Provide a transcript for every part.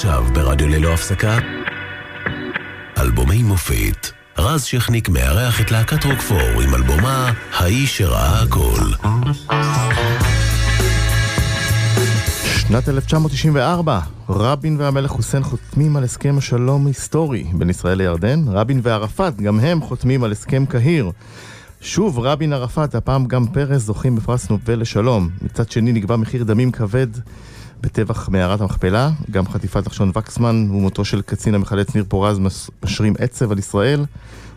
עכשיו ברדיו ללא הפסקה, אלבומי מופת. רז שכניק מארח את להקת רוקפור עם אלבומה "האיש שראה הכל". שנת 1994, רבין והמלך חוסיין חותמים על הסכם השלום היסטורי בין ישראל לירדן, רבין וערפאת, גם הם חותמים על הסכם קהיר. שוב רבין ערפאת, הפעם גם פרס זוכים בפרס נובל לשלום. מצד שני נקבע מחיר דמים כבד בטבח מערת המכפלה, גם חטיפת נחשון וקסמן ומותו של קצין המחלץ ניר פורז משרים עצב על ישראל,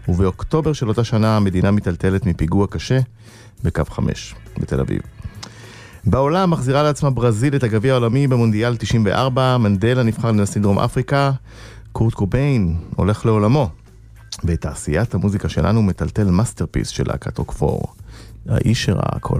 ובאוקטובר של אותה שנה המדינה מיטלטלת מפיגוע קשה בקו 5 בתל אביב. בעולם מחזירה לעצמה ברזיל את הגביע העולמי במונדיאל 94, מנדלה נבחר לנשיא דרום אפריקה, קורט קוביין הולך לעולמו. בתעשיית המוזיקה שלנו מטלטל masterpiece של להקת רוקפור. האיש שראה הכל.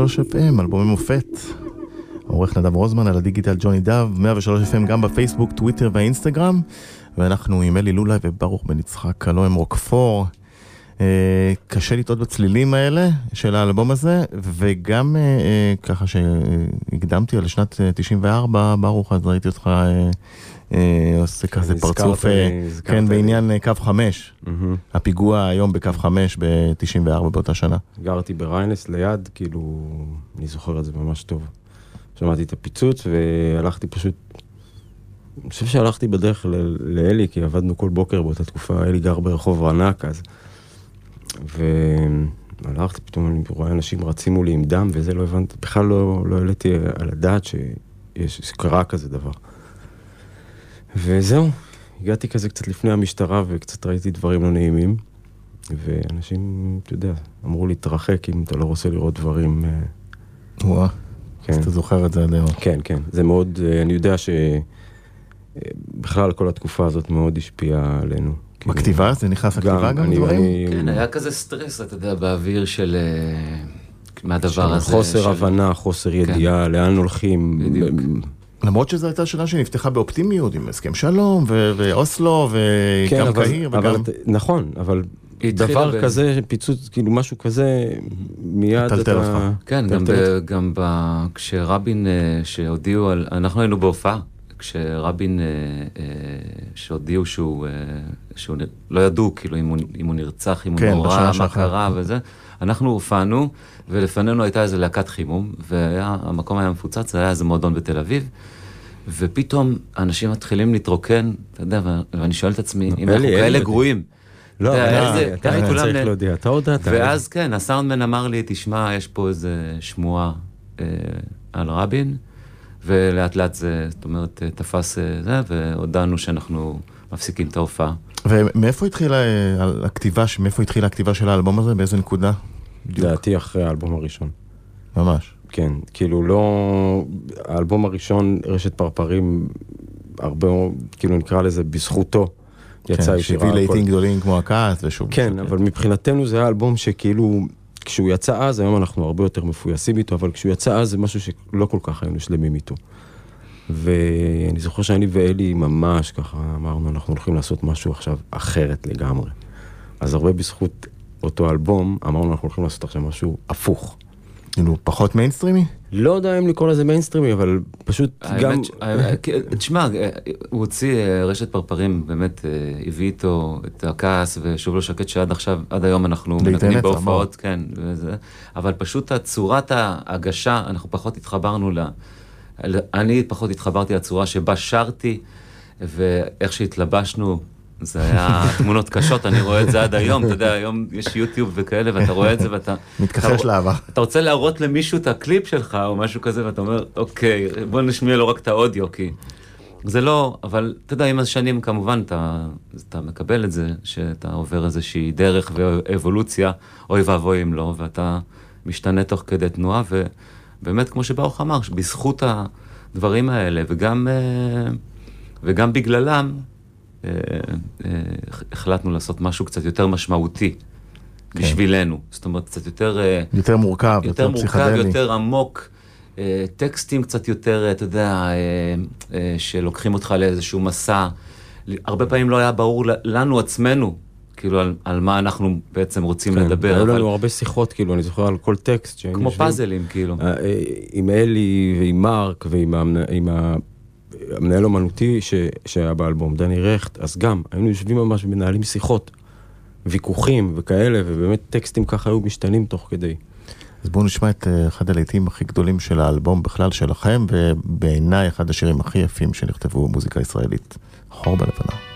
103 FM, אלבומי מופת. עורך נדב רוזמן על הדיגיטל ג'וני דב, 103 FM גם בפייסבוק, טוויטר והאינסטגרם. ואנחנו עם אלי לולאי וברוך בן יצחק, הלוא הם רוקפור. אה, קשה לטעות בצלילים האלה של האלבום הזה, וגם אה, אה, ככה שהקדמתי על שנת 94, ברוך, אז ראיתי אותך עושה כזה פרצוף, כן, בעניין קו 5, הפיגוע היום בקו 5 ב-94 באותה שנה. גרתי בריינס ליד, כאילו, אני זוכר את זה ממש טוב. שמעתי את הפיצוץ והלכתי פשוט אני חושב שהלכתי בדרך לאלי, כי עבדנו כל בוקר באותה תקופה, אלי גר ברחוב רנק אז. והלכתי, פתאום אני רואה אנשים רצים מולי עם דם וזה, לא הבנתי, בכלל לא, לא העליתי על הדעת שקרה כזה דבר. וזהו, הגעתי כזה קצת לפני המשטרה וקצת ראיתי דברים לא נעימים. ואנשים, אתה יודע, אמרו להתרחק אם אתה לא רוצה לראות דברים... אה, וואה, כן. אז אתה זוכר את זה עד היום. כן, כן, זה מאוד, אה, אני יודע שבכלל כל התקופה הזאת מאוד השפיעה עלינו. בכתיבה? זה נכנס לכתיבה גם דברים? כן, היה כזה סטרס, אתה יודע, באוויר של... אה, מהדבר הזה. חוסר הבנה, חוסר כן. ידיעה, לאן הולכים. בדיוק. למרות שזו הייתה שנה שנפתחה באופטימיות עם הסכם שלום ואוסלו וגם כן, קהיר וגם... נכון, אבל דבר כזה, פיצוץ, כאילו משהו כזה, מיד אתה... טלטל אותך. כן, גם כשרבין, אה, שהודיעו על... אנחנו היינו בהופעה. כשרבין, אה, אה, שהודיעו שהוא, שהוא לא ידעו כאילו אם הוא, אם הוא נרצח, אם הוא כן, נורא, מה קרה וזה, אנחנו הופענו, ולפנינו הייתה איזה להקת חימום, והמקום היה מפוצץ, זה היה איזה מועדון בתל אביב. ופתאום אנשים מתחילים להתרוקן, אתה יודע, ואני שואל את עצמי, אם אנחנו כאלה גרועים. לא, אתה צריך להודיע, אתה הודעת. ואז כן, הסאונדמן אמר לי, תשמע, יש פה איזה שמועה על רבין. ולאט לאט זה, זאת אומרת, תפס אה, זה, והודענו שאנחנו מפסיקים את ההופעה. ומאיפה התחילה אה, הכתיבה, מאיפה התחילה הכתיבה של האלבום הזה? באיזה נקודה? לדעתי אחרי האלבום הראשון. ממש. כן, כאילו לא... האלבום הראשון, רשת פרפרים, הרבה, כאילו נקרא לזה בזכותו. יצא כן, ישירה. שהביא לעיתים גדולים כמו הכעס ושוב. כן, אבל מבחינתנו זה היה אלבום שכאילו כשהוא יצא אז, היום אנחנו הרבה יותר מפויסים איתו, אבל כשהוא יצא אז זה משהו שלא כל כך היינו שלמים איתו. ואני זוכר שאני ואלי ממש ככה אמרנו, אנחנו הולכים לעשות משהו עכשיו אחרת לגמרי. אז הרבה בזכות אותו אלבום, אמרנו, אנחנו הולכים לעשות עכשיו משהו הפוך. כאילו, פחות מיינסטרימי? לא יודע אם לקרוא לזה מיינסטרימי, אבל פשוט גם... כן, תשמע, הוא הוציא אה, רשת פרפרים, באמת אה, הביא איתו את הכעס, ושוב לא שקט שעד עכשיו, עד היום אנחנו מנגנים בהופעות, כן, וזה, אבל פשוט הצורת ההגשה, אנחנו פחות התחברנו ל... אני פחות התחברתי לצורה שבה שרתי, ואיך שהתלבשנו. זה היה תמונות קשות, אני רואה את זה עד היום, אתה יודע, היום יש יוטיוב וכאלה, ואתה רואה את זה ואתה... מתכחש לעבר. אתה רוצה להראות למישהו את הקליפ שלך או משהו כזה, ואתה אומר, אוקיי, בוא נשמיע לו רק את האודיו, כי... זה לא, אבל אתה יודע, עם השנים כמובן אתה, אתה מקבל את זה, שאתה עובר איזושהי דרך ואבולוציה, אוי ואבוי אם לא, ואתה משתנה תוך כדי תנועה, ובאמת, כמו שברוך אמר, בזכות הדברים האלה, וגם, אה, וגם בגללם, אה, אה, החלטנו לעשות משהו קצת יותר משמעותי כן. בשבילנו. זאת אומרת, קצת יותר... יותר מורכב, יותר, יותר מורכב, יותר עמוק. טקסטים קצת יותר, אתה יודע, שלוקחים אותך לאיזשהו מסע. הרבה פעמים לא היה ברור לנו עצמנו, כאילו, על, על מה אנחנו בעצם רוצים כן, לדבר. היו אבל... לנו הרבה שיחות, כאילו, אני זוכר על כל טקסט. כמו יושבים, פאזלים, כאילו. עם אלי ועם מרק ועם ה... המנהל אומנותי ש, שהיה באלבום, דני רכט, אז גם, היינו יושבים ממש ומנהלים שיחות, ויכוחים וכאלה, ובאמת טקסטים ככה היו משתנים תוך כדי. אז בואו נשמע את אה, אחד הלעיתים הכי גדולים של האלבום בכלל שלכם, ובעיניי אחד השירים הכי יפים שנכתבו במוזיקה ישראלית, חור בלבנה.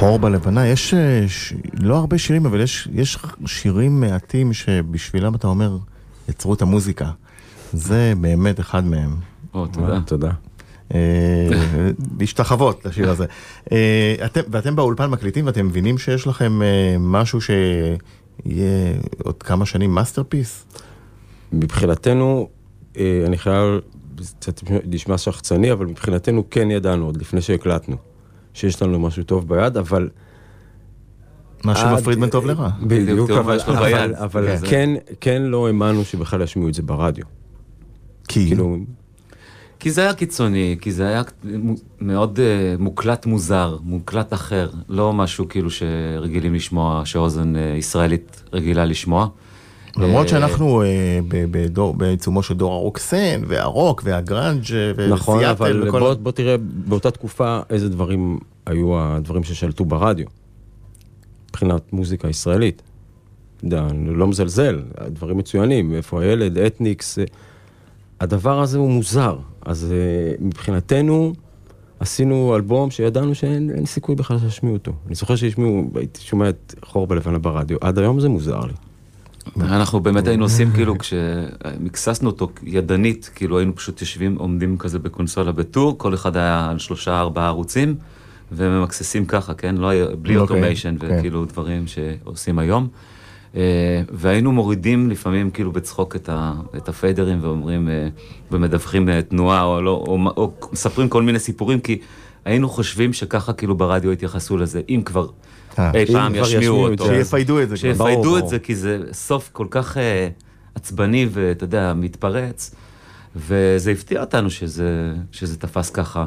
חור בלבנה, יש אה, ש... לא הרבה שירים, אבל יש, יש שירים מעטים שבשבילם אתה אומר, יצרו את המוזיקה. זה באמת אחד מהם. או, תודה. אה, תודה. אה, להשתחוות לשיר הזה. אה, אתם, ואתם באולפן מקליטים ואתם מבינים שיש לכם אה, משהו שיהיה עוד כמה שנים masterpiece? מבחינתנו, אה, אני חייב, זה קצת נשמע שחצני, אבל מבחינתנו כן ידענו עוד לפני שהקלטנו, שיש לנו משהו טוב ביד, אבל... מה עד- שמפריד בין טוב לרע. בדיוק, אבל, אבל. אבל כן. כן, כן לא האמנו שבכלל ישמיעו את זה ברדיו. כי, כאילו, כי זה היה קיצוני, כי זה היה מאוד uh, מוקלט מוזר, מוקלט אחר, לא משהו כאילו שרגילים לשמוע, שאוזן uh, ישראלית רגילה לשמוע. למרות אה, שאנחנו אה, בעיצומו של דור הרוקסן, והרוק, והגראנג' נכון, וסיאטל אבל. בוא, בוא תראה באותה תקופה איזה דברים היו הדברים ששלטו ברדיו, מבחינת מוזיקה ישראלית. אני לא מזלזל, דברים מצוינים, איפה הילד, אתניקס, אה, הדבר הזה הוא מוזר. אז אה, מבחינתנו עשינו אלבום שידענו שאין אין סיכוי בכלל שישמיעו אותו. אני זוכר שהשמיעו, הייתי שומע את חור בלבנה ברדיו, עד היום זה מוזר לי. אנחנו באמת היינו עושים כאילו כשמקססנו אותו ידנית, כאילו היינו פשוט יושבים, עומדים כזה בקונסולה בטור, כל אחד היה על שלושה ארבעה ערוצים, וממקססים ככה, כן? לא היה, בלי אוטומיישן כן. וכאילו דברים שעושים היום. אה, והיינו מורידים לפעמים כאילו בצחוק את, ה, את הפיידרים ואומרים, אה, ומדווחים אה, תנועה, או, לא, או, או מספרים כל מיני סיפורים, כי היינו חושבים שככה כאילו ברדיו התייחסו לזה, אם כבר אי אם פעם ישמיעו אותו. זה. שיפיידו את זה. שיפיידו את. זה, כי זה סוף כל כך אה, עצבני ואתה יודע, מתפרץ, וזה הפתיע אותנו שזה, שזה תפס ככה.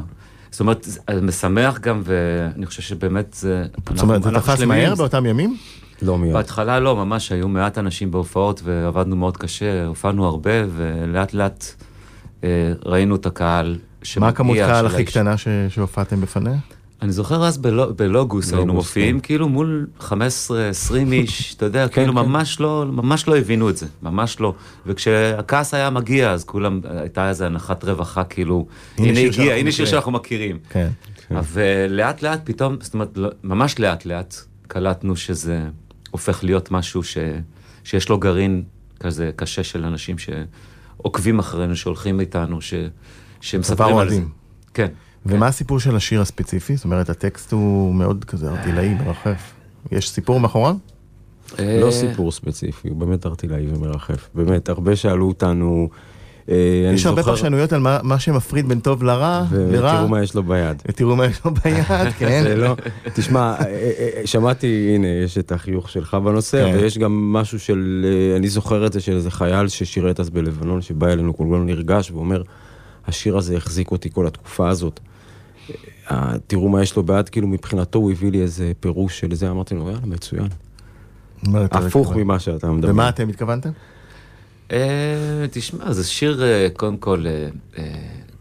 זאת אומרת, זה משמח גם, ואני חושב שבאמת זה... זאת אומרת, זה תפס מהר באותם ימים? לא מיד. בהתחלה לא, ממש היו מעט אנשים בהופעות ועבדנו מאוד קשה, הופענו הרבה, ולאט לאט אה, ראינו את הקהל שמגיע. מה הכמות קהל הכי. קטנה ש- שהופעתם בפניה? אני זוכר אז בלו- בלוגוס היינו מופיעים, כן. כאילו מול 15-20 איש, אתה יודע, כאילו כן. ממש לא, ממש לא הבינו את זה, ממש לא. וכשהכעס היה מגיע, אז כולם, הייתה איזו הנחת רווחה, כאילו, הנה הגיע, הנה שיר מכירים." שאנחנו מכירים. כן. ולאט לאט פתאום, זאת אומרת, לא- ממש לאט לאט, קלטנו שזה הופך להיות משהו ש, שיש לו גרעין כזה קשה של אנשים שעוקבים אחרינו, שהולכים איתנו, ש, שמספרים על זה. כן. ומה הסיפור של השיר הספציפי? זאת אומרת, הטקסט הוא מאוד כזה ארטילאי, מרחף. יש סיפור מאחוריו? לא אה, סיפור ספציפי, הוא באמת ארטילאי ומרחף. באמת, הרבה שאלו אותנו, אה, יש הרבה פרשנויות על מה- מה שמפריד בין טוב לרע, לרע. ותראו מה יש לו ביד. ותראו מה יש לו ביד, כן. לא, תשמע, אה, שמעתי, הנה, יש את החיוך שלך בנושא, כן. ויש גם משהו של, אני זוכר את זה של איזה חייל ששירת אז בלבנון, שבא אלינו כולנו נרגש, ואומר, השיר הזה החזיק אותי כל התקופה הזאת. אה, תראו מה יש לו ביד, כאילו מבחינתו הוא הביא לי איזה פירוש של זה, אמרתי לו, יאללה, מצוין. הפוך? ממה שאתה מדבר. ומה אתם התכוונתם? אה, תשמע, זה שיר אה, קודם כל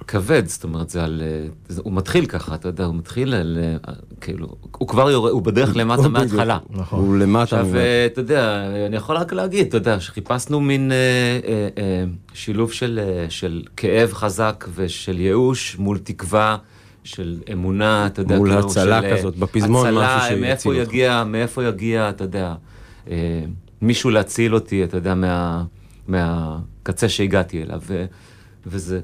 כבד, זאת אומרת, זה על... אה, זה- הוא מתחיל ככה, אתה יודע, הוא מתחיל על... אה, כאילו, הוא כבר יורד, הוא בדרך למטה. מההתחלה. נכון. הוא למטה. עכשיו. אה, אתה יודע, אני יכול רק להגיד, אתה יודע, שחיפשנו מין אה, אה, אה, שילוב של, אה, של כאב חזק ושל ייאוש מול תקווה. של אמונה, אתה יודע, מול כאילו, הצלה של, אה, כזאת, בפזמון, הצלה, משהו שיציל מאיפה אותך. יגיע, מאיפה יגיע, אתה יודע, אה, מישהו להציל אותי, אתה יודע, מה, מהקצה שהגעתי אליו. וזה,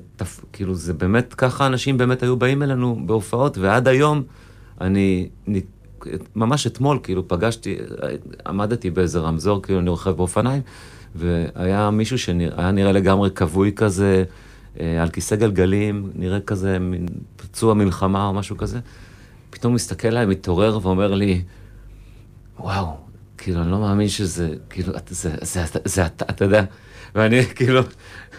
כאילו, זה באמת, ככה אנשים באמת היו באים אלינו בהופעות, ועד היום, אני, אני ממש אתמול, כאילו, פגשתי, עמדתי באיזה רמזור, כאילו, אני רוכב באופניים, והיה מישהו שהיה נראה לגמרי כבוי כזה, אה, על כיסא גלגלים, נראה כזה מין פצוע מלחמה או משהו כזה. פתאום מסתכל עליי, מתעורר ואומר לי, וואו, כאילו, אני לא מאמין שזה, כאילו, זה, זה, זה, זה אתה, אתה יודע, ואני כאילו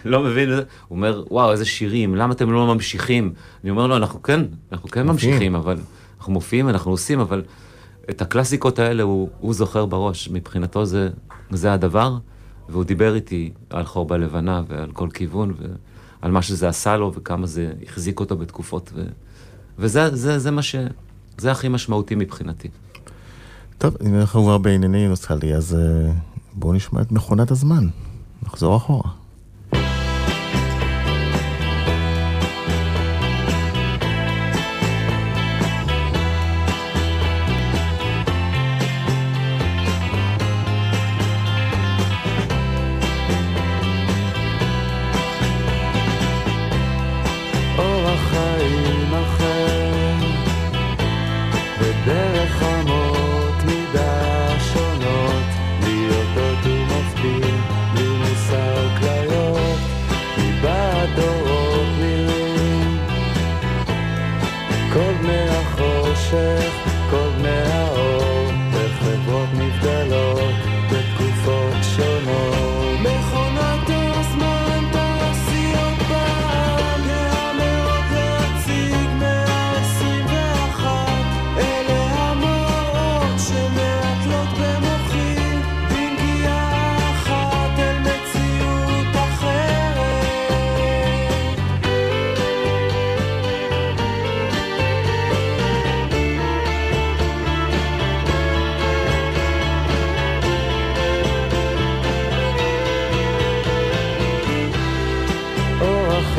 לא מבין, הוא אומר, וואו, איזה שירים, למה אתם לא ממשיכים? אני אומר לו, אנחנו כן, אנחנו כן. ממשיכים, אבל אנחנו מופיעים, אנחנו עושים, אבל את הקלאסיקות האלה הוא, הוא זוכר בראש, מבחינתו זה, זה הדבר, והוא דיבר איתי על חור בלבנה ועל כל כיוון, ועל מה שזה עשה לו וכמה זה החזיק אותו בתקופות, ו, וזה זה, זה מה ש... זה הכי משמעותי מבחינתי. טוב, אם אנחנו כבר בענייני נוסטלגיה, אז אה, בואו נשמע את מכונת הזמן. נחזור אחורה.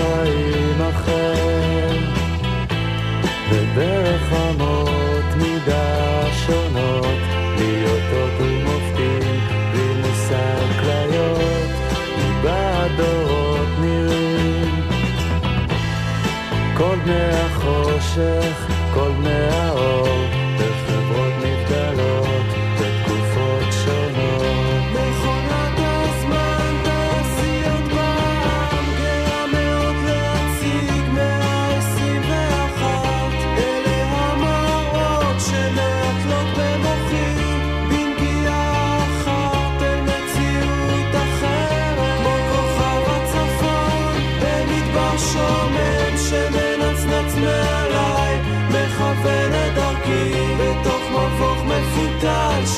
חיים אחר, ודרך אמות מידה שונות, להיות אות ומופתים, בלי מושג כליות, מבעד דורות נראים. כל בני החושך, כל בני האור,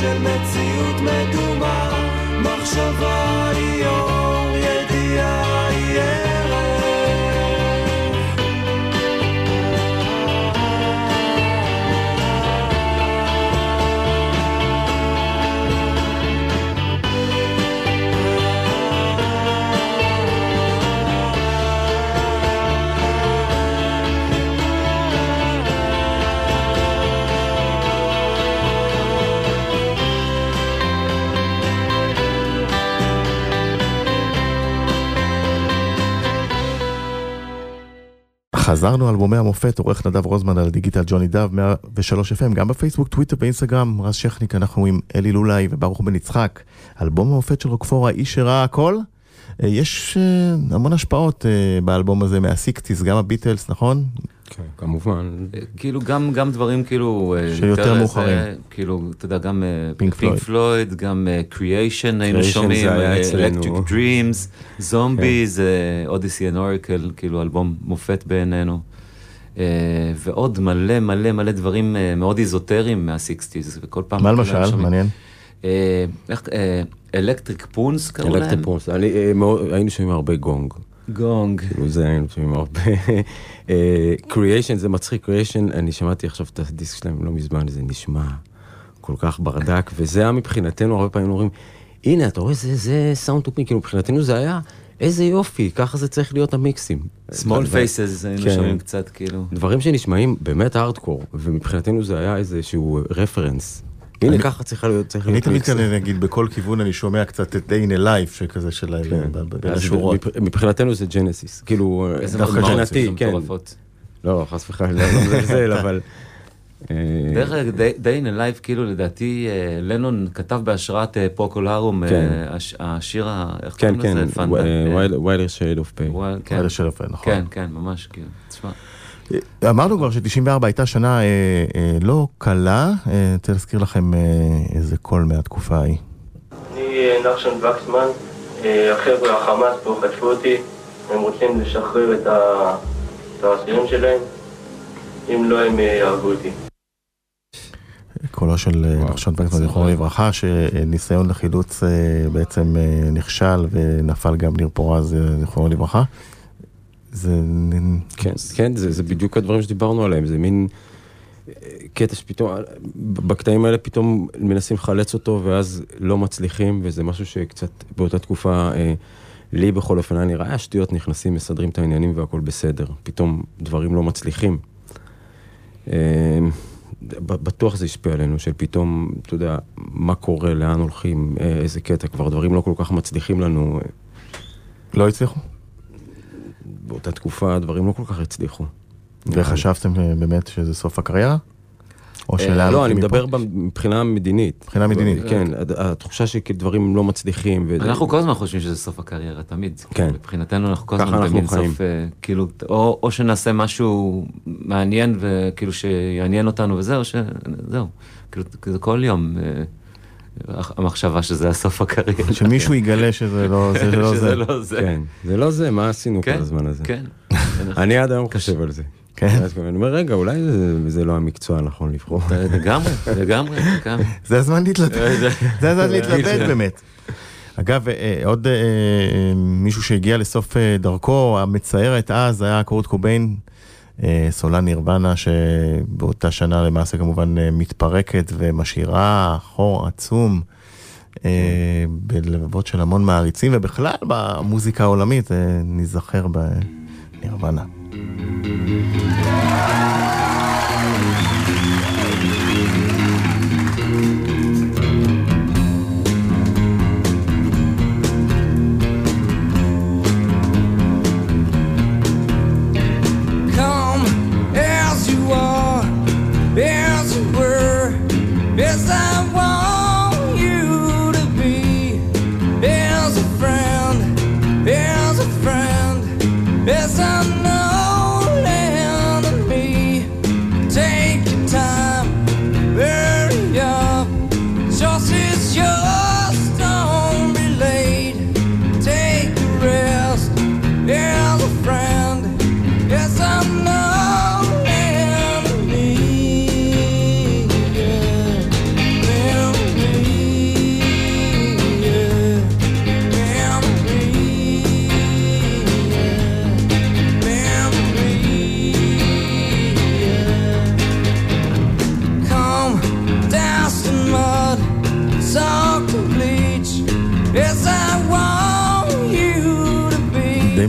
של מציאות מדומה. מחשבה היא חזרנו אלבומי המופת, עורך נדב רוזמן על דיגיטל ג'וני דב, 103 FM, גם בפייסבוק, טוויטר ואינסטגרם, רז שכניק, אנחנו עם אלי לולאי וברוך בן יצחק. אלבום המופת של רוקפור, האיש שראה הכל. אה, יש אה, המון השפעות אה, באלבום הזה מה sixties, גם הביטלס, נכון? כן, כמובן. כאילו גם, גם דברים כאילו... אה, שיותר יותר מאוחרים. זה, כאילו, אתה יודע, גם Pink פינק Floyd. פלויד, גם Creation היינו Creation שומעים, זה. Electric Prunes, Zombies, Odessey and Oracle, כאילו אלבום מופת בעינינו. אה, ועוד מלא מלא מלא דברים אה, מאוד איזוטריים מה sixties, וכל פעם... מה למשל? מעניין. אה, איך, Electric Prunes קראו להם? אה, מאוד- היינו שומעים הרבה Gong. Gong. כאילו זה היינו שומעים הרבה. Creation זה מצחיק, Creation, אני שמעתי עכשיו את הדיסק שלהם לא מזמן, זה נשמע כל כך ברדק, וזה היה מבחינתנו, הרבה פעמים אומרים, הנה, אתה רואה, זה, זה סאונד טופים, כאילו מבחינתנו זה היה, איזה יופי, ככה זה צריך להיות המיקסים. small ו- faces היינו. שומעים קצת כאילו. דברים שנשמעים באמת הארדקור, ומבחינתנו זה היה איזשהו רפרנס. הנה, ככה צריכה להיות, צריך אני להיות תמיד מיקסים. כזה, נגיד, בכל כיוון אני שומע קצת את Day in a Life, שכזה של כן. בין השורות. מבח- מבחינתנו זה ג'נסיס, כאילו, מבחינתי, כן. לא, חס וחלילה, לא מזלזל, אבל... אה, דרך אגב, דיין אלייב, כאילו לדעתי, אה, לנון כתב בהשראת אה, פרוקולרום, כן. הש- השיר, ה- איך כן, קוראים כן, לזה? פנדה? אה, ויילר שייד אוף פיי. וואל, כן. כאלה של יפה, נכון. כן, כן, ממש, כאילו, תשמע. אמרנו כבר ש-94 הייתה שנה אה, אה, לא קלה, אה, אני רוצה להזכיר לכם אה, איזה קול מהתקופה ההיא. אני אה, נחשון וקסמן, אה, החבר'ה החמאס פה חטפו אותי, הם רוצים לשחרר את ה- את האסירים שלהם, אם לא הם אה, יהרגו אותי. קולו של אה, נחשון וקסמן. זכרונו לברכה, שניסיון לחילוץ אה, בעצם אה, נכשל ונפל גם ניר פורז, אה, זכרונו לברכה. זה... כן, כן, זה, זה בדיוק הדברים שדיברנו עליהם, זה מין אה, קטע שפתאום, בקטעים האלה פתאום מנסים לחלץ אותו ואז לא מצליחים, וזה משהו שקצת באותה תקופה, אה, לי בכל אופן היה נראה, "אה, שטויות, נכנסים, מסדרים את העניינים והכל בסדר, פתאום דברים לא מצליחים. אה, בטוח זה השפיע עלינו, של פתאום, אתה יודע, מה קורה, לאן הולכים, אה, איזה קטע, כבר דברים לא כל כך מצליחים לנו. אה, לא הצליחו? באותה תקופה הדברים לא כל כך הצליחו. וחשבתם אה, באמת שזה סוף הקריירה? או אה, שלאן לא, אני? מדבר מבחינה מדינית. מבחינה מדינית. כן, הד- התחושה שדברים לא מצליחים. אנחנו כל הזמן חושבים שזה סוף הקריירה, תמיד. כן. מבחינתנו אנחנו כל הזמן חיים. סוף, אה, כאילו, או, או שנעשה משהו מעניין וכאילו שיעניין אותנו וזהו, או שזהו. כאילו, זה כל יום המחשבה שזה הסוף הקריירה. שמישהו יגלה שזה לא זה. לא זה. שזה לא זה. כן, זה לא זה, מה עשינו כל כן, הזמן הזה? כן. אני עד היום חושב על זה. כן. אני אומר, רגע, אולי זה- זה לא המקצוע הנכון לבחור. לגמרי, לגמרי, לגמרי. זה הזמן להתלבט, זה הזמן להתלבט באמת. אגב, אה, עוד אה, אה, מישהו שהגיע לסוף אה, דרכו, המצערת אז היה קורט קוביין, אה, סולן נירוונה, שבאותה שנה למעשה כמובן אה, מתפרקת ומשאירה חור עצום אה, בלבבות של המון מעריצים, ובכלל במוזיקה העולמית, אה, ניזכר בנירוונה.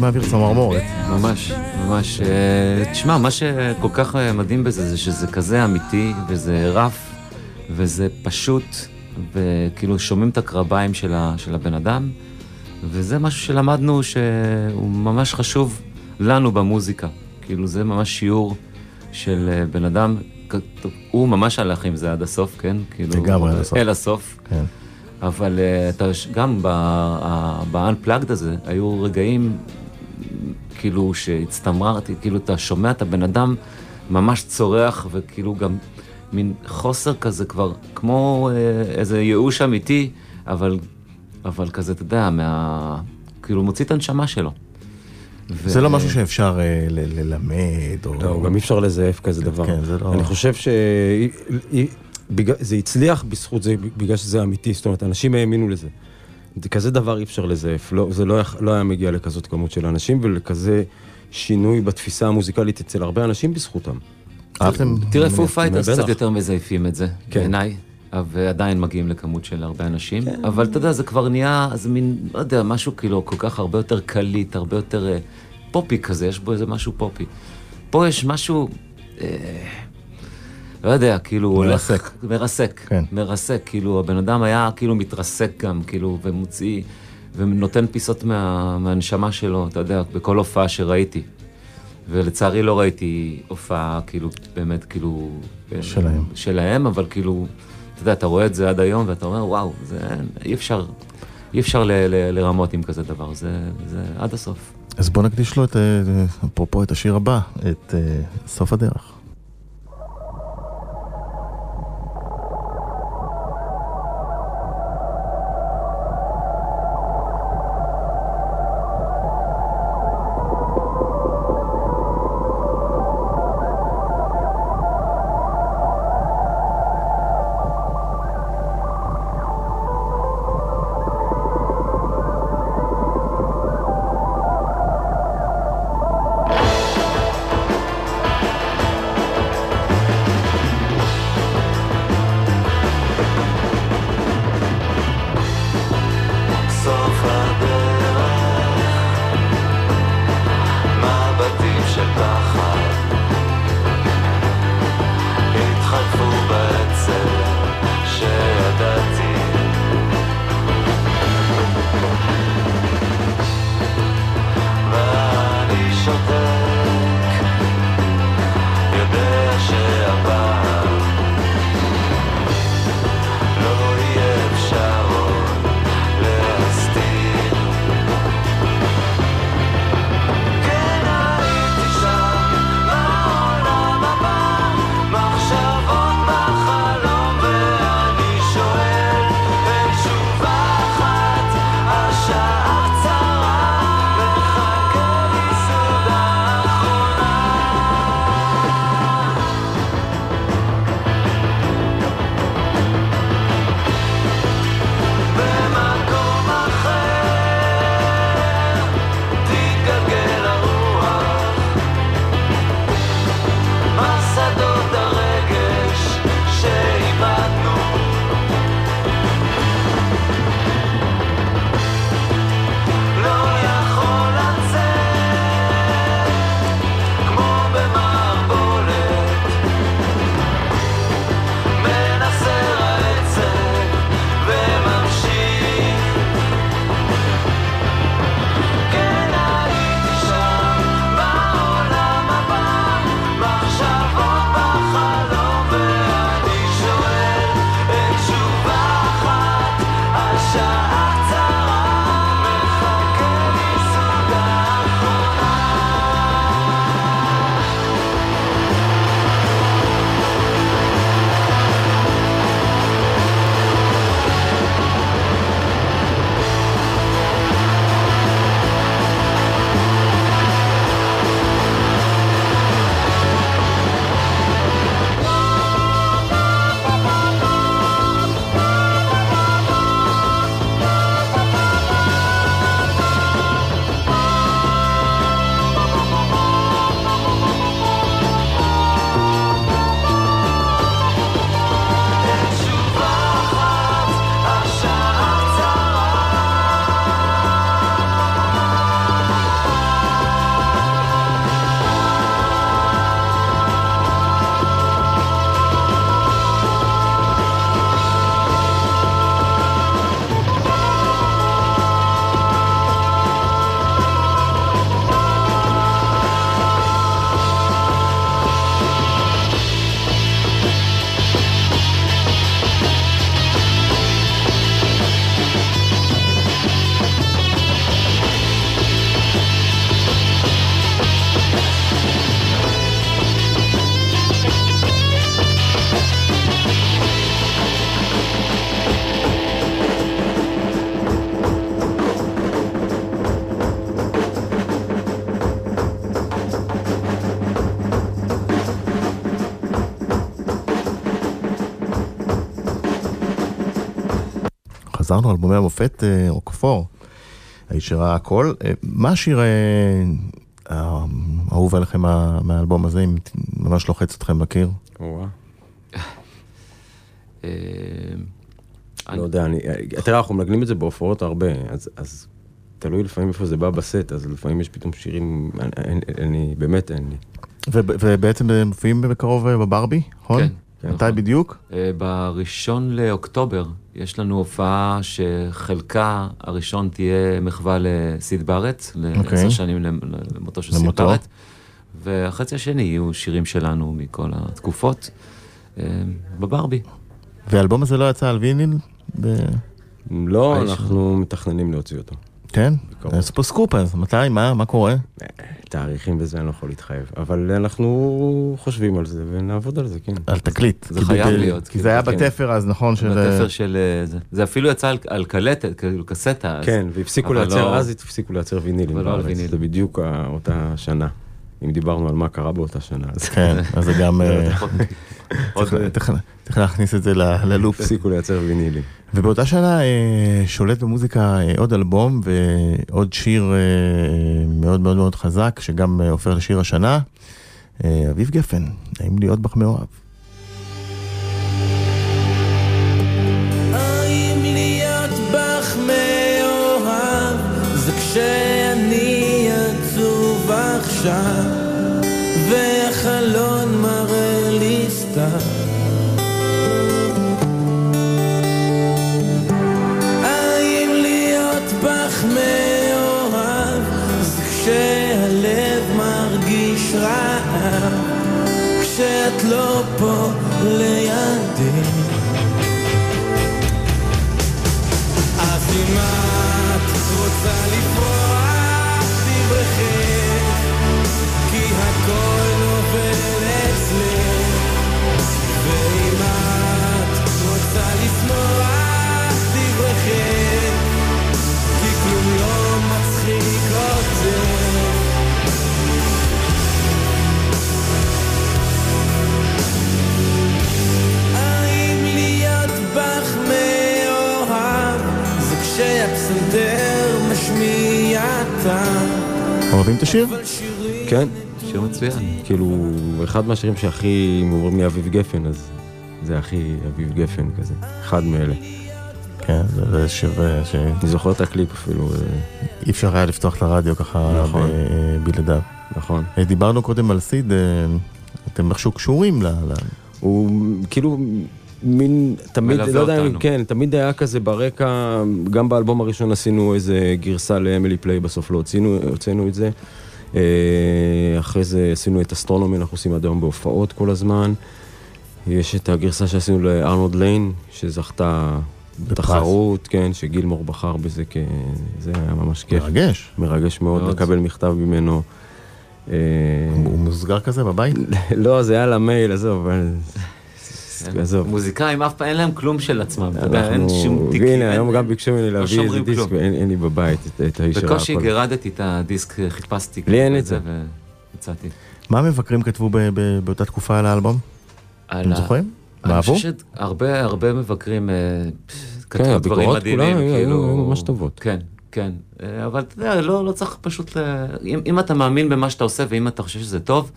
מעביר צמרמורת. ממש, ממש. אה, תשמע, מה שכל כך אה, מדהים בזה זה שזה כזה אמיתי, וזה רף, וזה פשוט, וכאילו שומעים את הקרביים של, ה, של הבן אדם, וזה משהו שלמדנו שהוא ממש חשוב לנו במוזיקה. כאילו זה ממש שיעור של אה, בן אדם, הוא ממש הלך עם זה עד הסוף, כן? כאילו, לגמרי עד הסוף. אל הסוף. כן. אבל אתה, גם ב-unplugged הזה, היו רגעים כאילו שהצטמררתי, כאילו אתה שומע את הבן אדם ממש צורח, וכאילו גם מין חוסר כזה כבר, כמו אה, איזה ייאוש אמיתי, אבל, אבל כזה, אתה יודע, מה... כאילו מוציא את הנשמה שלו. ו- זה לא משהו שאפשר אה, ל- ללמד, או... לא, גם אי אפשר לזייף כזה דבר. כן, זה לא- אני חושב שזה הצליח בזכות זה, בגלל שזה אמיתי, זאת אומרת, אנשים האמינו לזה. זה כזה דבר אי אפשר לזייף, לא, זה לא, לא היה מגיע לכזאת כמות של אנשים ולכזה שינוי בתפיסה המוזיקלית אצל הרבה אנשים בזכותם. תראה, Foo Fighters. קצת יותר מזייפים את זה, כן. בעיניי, ועדיין מגיעים לכמות של הרבה אנשים, אבל אתה יודע, זה כבר נהיה, זה מין, לא יודע, משהו כאילו כל כך הרבה יותר קליט, הרבה יותר אה, פופי כזה, יש בו איזה משהו פופי. פה יש משהו, אה, לא יודע, כאילו, הוא הולך... מרסק. מרסק, כן. מרסק, כאילו, הבן אדם היה כאילו מתרסק גם, כאילו, ומוציא, ונותן פיסות מה, מהנשמה שלו, אתה יודע, בכל הופעה שראיתי. ולצערי לא ראיתי הופעה, כאילו, באמת, כאילו... שלהם. שלהם, אבל כאילו, אתה יודע, אתה רואה את זה עד היום, ואתה אומר, וואו, זה אי אפשר, אי אפשר ל, ל, לרמות עם כזה דבר, זה, זה עד הסוף. אז בוא נקדיש לו את, אה, אפרופו, את השיר הבא, את אה, סוף הדרך. חזרנו, אלבומי המופת, אה, רוקפור, האיש שראה הכל. אה, מה השיר אה, אה, האהוב עליכם מה- מהאלבום הזה, אם ממש לוחץ אתכם. אה, לא יודע, אני, תראה, אנחנו מנגנים את זה בהופעות הרבה, אז, אז תלוי לפעמים איפה זה בא בסט, אז לפעמים יש פתאום שירים, אני, באמת אין לי. וב- ובעצם מופיעים בקרוב אה, בברבי, נכון? כן, כן. מתי בדיוק? אה, בראשון לאוקטובר יש לנו הופעה שחלקה הראשון תהיה מחווה לסיד בארט, לעשר אוקיי. שנים למ- למותו של סיד. בארט, והחצי השני יהיו שירים שלנו מכל התקופות אה, בברבי. והאלבום הזה לא יצא על ויניל? ב- לא, אנחנו מתכננים להוציא אותו. כן? אז פה סקופ אז, מתי? מה? מה קורה? תאריכים וזה אני לא יכול להתחייב, אבל אנחנו חושבים על זה ונעבוד על זה, כן. על תקליט. זה חייב להיות, כי זה היה כן. בתפר אז, נכון? של... בתפר של אה, זה. זה אפילו יצא על- על קלטת, כאילו קסטה. כן, והפסיקו לייצר, לא- אז הפסיקו לייצר וינילים אבל לא על בארץ, ויניל. זה בדיוק אותה שנה. אם דיברנו על מה קרה באותה שנה, אז כן, אז זה גם... אה, עוד- צריך- להכניס את זה ללופ. הפסיקו לייצר וינילים. ובאותה שנה אה, שולט במוזיקה אה, עוד אלבום ועוד שיר מאוד מאוד מאוד חזק, שגם הופך לשיר השנה. אביב גפן, נעים להיות בך מאוהב. האם להיות בך מאוהב זה כשאני עצוב עכשיו והחלון מראה לי סתם. האם להיות בך מאוהב זה כשהלב מרגיש רעב כשאת לא פה לידי אוהבים את השיר? כן, שיר מצוין. כאילו, אחד מהשירים שהכי, אם אומרים לי אביב גפן, אז זה הכי אביב גפן כזה. אחד מאלה. כן, זה- שיר אה, שאי אני זוכר את הקליפ אפילו, אה, אפשר היה לפתוח את הרדיו ככה נכון. ב- בלעדיו. נכון. אה, דיברנו קודם על סיד, אה, אתם איכשהו קשורים. ל- הוא כאילו מין, תמיד, מלווה לא יודע אם. כן, תמיד היה כזה ברקע, גם באלבום הראשון עשינו איזה גרסה ל Emily Play, בסוף לא הוצאנו, הוצאנו את זה. אה, אחרי זה עשינו את Astronomy, אנחנו עושים עד היום בהופעות כל הזמן. יש את הגרסה שעשינו ל Arnold Layne, שזכתה בתחרות, כן, שגילמור בחר בזה כ... זה היה ממש כיף. מרגש. מרגש מאוד מאוד. לקבל מכתב ממנו. אה, הוא מוסגר כזה בבית? לא, זה היה למייל, עזוב. עזוב. מוזיקאים אף פעם אין להם כלום של עצמם, אתה יודע, אין שום תיקים. אין- היום גם ביקשו ממני להביא איזה דיסק, אין לי בבית את- האיש שראה בקושי. גירדתי את הדיסק, חיפשתי. לי אין את זה. ויצאתי. מה המבקרים כתבו ב- ב- באותה תקופה על האלבום? על אתם זוכרים? מה אני? חושב שהרבה הרבה מבקרים אה, כן, כתבו דברים הביקורות מדהימים, כולן היו- כאילו... היו ממש טובות. כן, כן. אה, אבל אתה יודע, לא לא צריך פשוט... ל- אם אם אתה מאמין במה שאתה עושה ואם אתה חושב שזה טוב,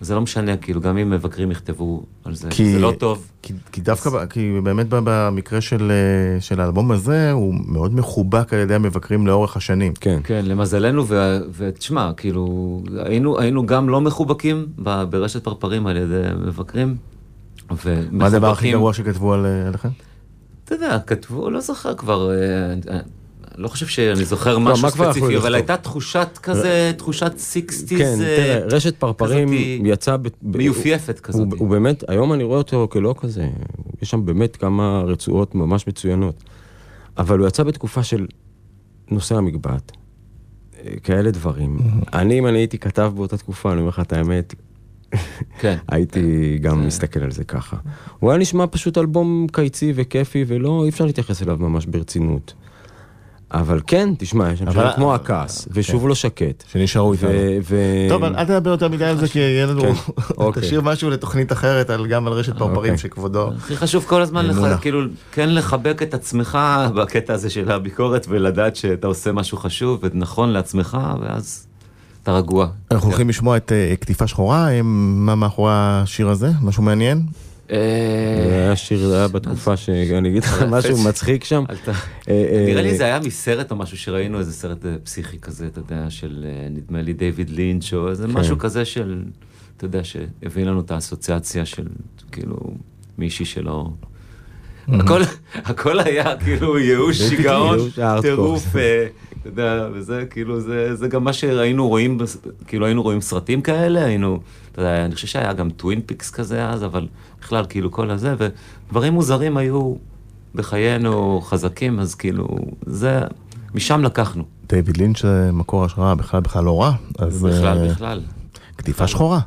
זה לא משנה, כאילו, גם אם מבקרים יכתבו על זה, כי- זה לא טוב. כי, כי דווקא, ב- כי באמת במקרה של, אה, של האלבום הזה, הוא מאוד מחובק על ידי המבקרים לאורך השנים. כן. כן, למזלנו, ו- ותשמע, כאילו, היינו, היינו גם לא מחובקים ב- ברשת פרפרים על ידי מבקרים. מה הדבר הכי ומחובקים- גרוע שכתבו על, אה, עליכם? אתה יודע, כתבו, לא זוכר כבר, אה, לא חושב שאני זוכר מה משהו ספציפי, אבל? הייתה תחושת כזה, תחושת sixties, כן, תראה, רשת פרפרים כזאתי יצא... ב- ב- מיופייפת כזאת. הוא, הוא באמת, היום אני רואה אותו כלא כזה, יש שם באמת כמה רצועות ממש מצוינות. אבל הוא יצא בתקופה של נושא המגבעת, אה, כאלה דברים. אני, אם אני הייתי כתב באותה תקופה, אני אומר לך את האמת, כן. הייתי גם מסתכל על זה ככה. הוא היה נשמע פשוט אלבום קיצי וכיפי, ולא, אי אפשר להתייחס אליו ממש ברצינות. אבל כן, תשמע, יש שם שירים כמו הכעס, ושוב לא שקט. שנשארו איתנו. טוב, אל תדבר יותר מדי על זה, כי יהיה לנו... כן, אוקיי. תשאיר משהו לתוכנית אחרת, גם על רשת פרפרים אוקיי. שכבודו... הכי חשוב כל הזמן לך, אמונה. כאילו, כן לחבק את עצמך בקטע הזה של הביקורת, ולדעת שאתה עושה משהו חשוב ונכון לעצמך, ואז אתה רגוע. אנחנו הולכים לשמוע את אה, קטיפה שחורה, אה, מה מאחורי השיר הזה? משהו מעניין? זה אה, היה שיר, זה היה בתקופה שאני אגיד לך משהו מצחיק שם. אה, אה, נראה לי זה היה מסרט או משהו שראינו, איזה סרט פסיכי כזה, אתה יודע, של נדמה לי דיוויד לינץ' או איזה משהו כזה של, אתה יודע, שהביא לנו את האסוציאציה של כאילו מישהי שלא... הכל, היה כאילו ייאוש, שיגעון. טירוף, אתה יודע, וזה כאילו, זה, זה גם מה שהיינו רואים, כאילו היינו רואים סרטים כאלה, היינו, אתה יודע, אני חושב שהיה גם Twin Peaks כזה אז, אבל בכלל כאילו כל הזה, ודברים מוזרים היו בחיינו חזקים, אז כאילו, זה, משם לקחנו, דיוויד לינץ' זה מקור השראה בכלל בכלל לא רע, אז בכלל, אה, בכלל. קטיפה שחורה.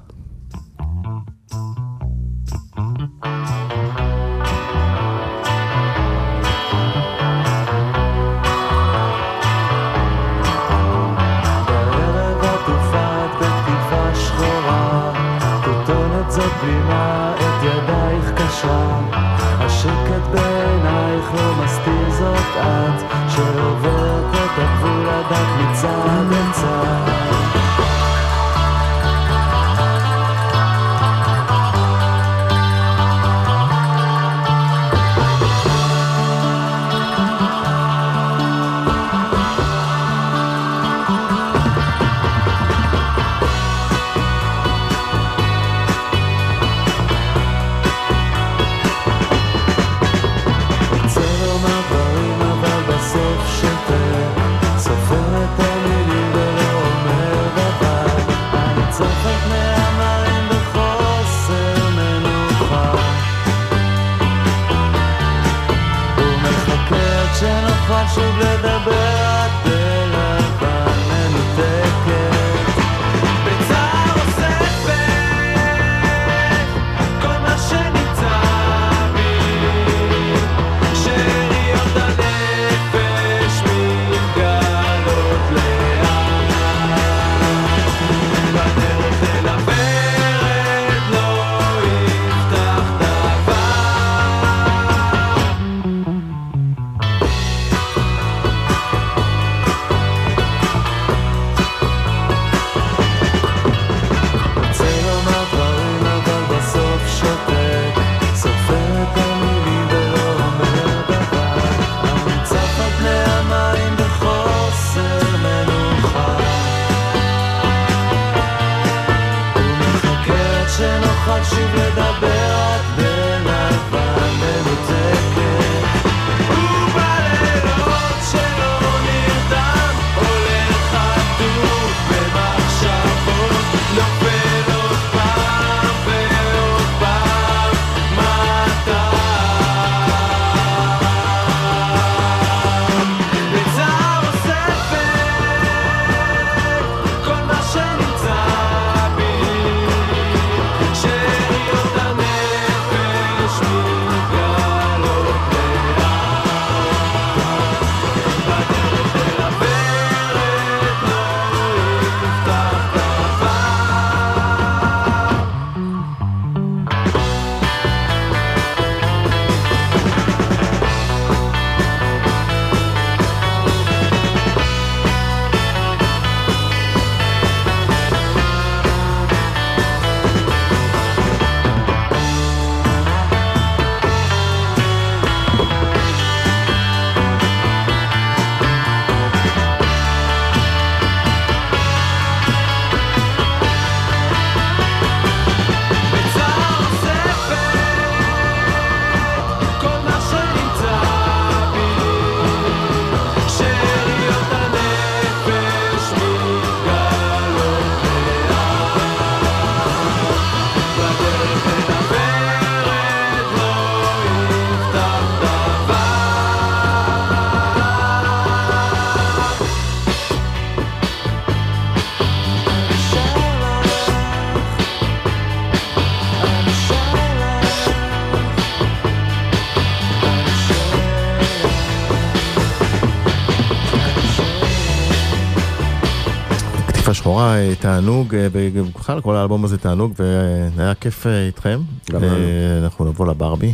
שחורה, אה, תענוג, אה, ובכלל כל האלבום הזה תענוג, והיה כיף אה, איתכם. גם לנו. אנחנו נבוא לברבי,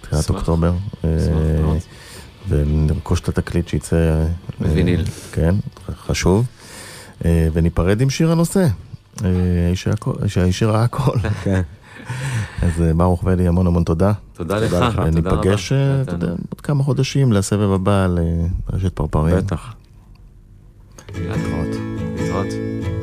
תחילת. אוקטובר. ונרכוש את התקליט שיצא... אה, בוויניל. כן, חשוב. וניפרד עם שיר הנושא. שראה הכל. כן. אז ברוך ואלי, המון המון תודה. תודה לך. תודה רבה. וניפגש, אתה יודע, עוד כמה חודשים לסבב הבא על אה, רשת פרפרים. בטח. out.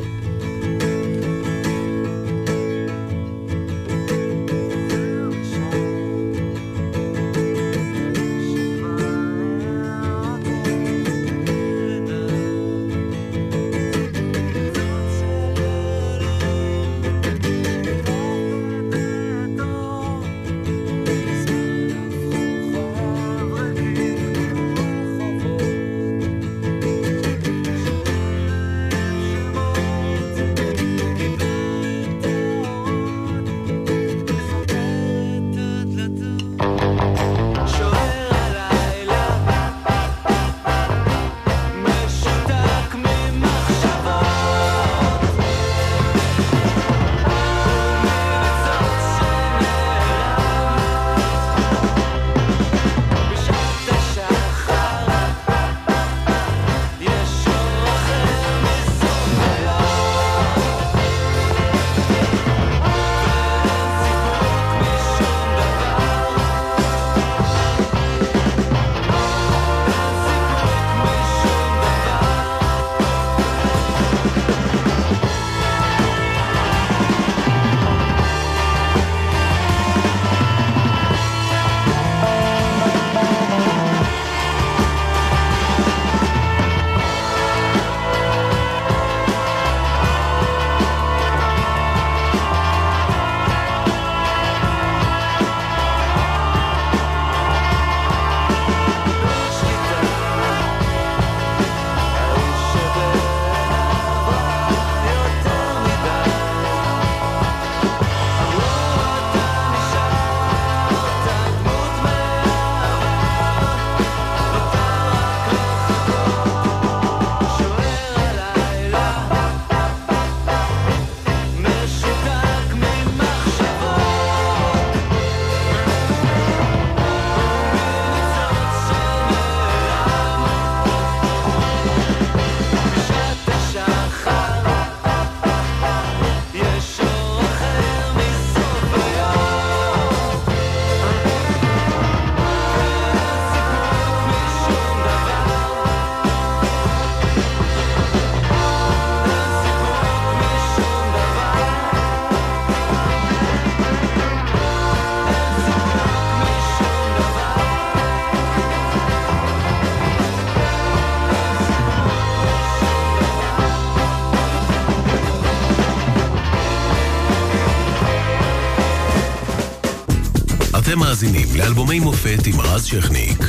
מאזינים לאלבומי מופת עם רז שכניק.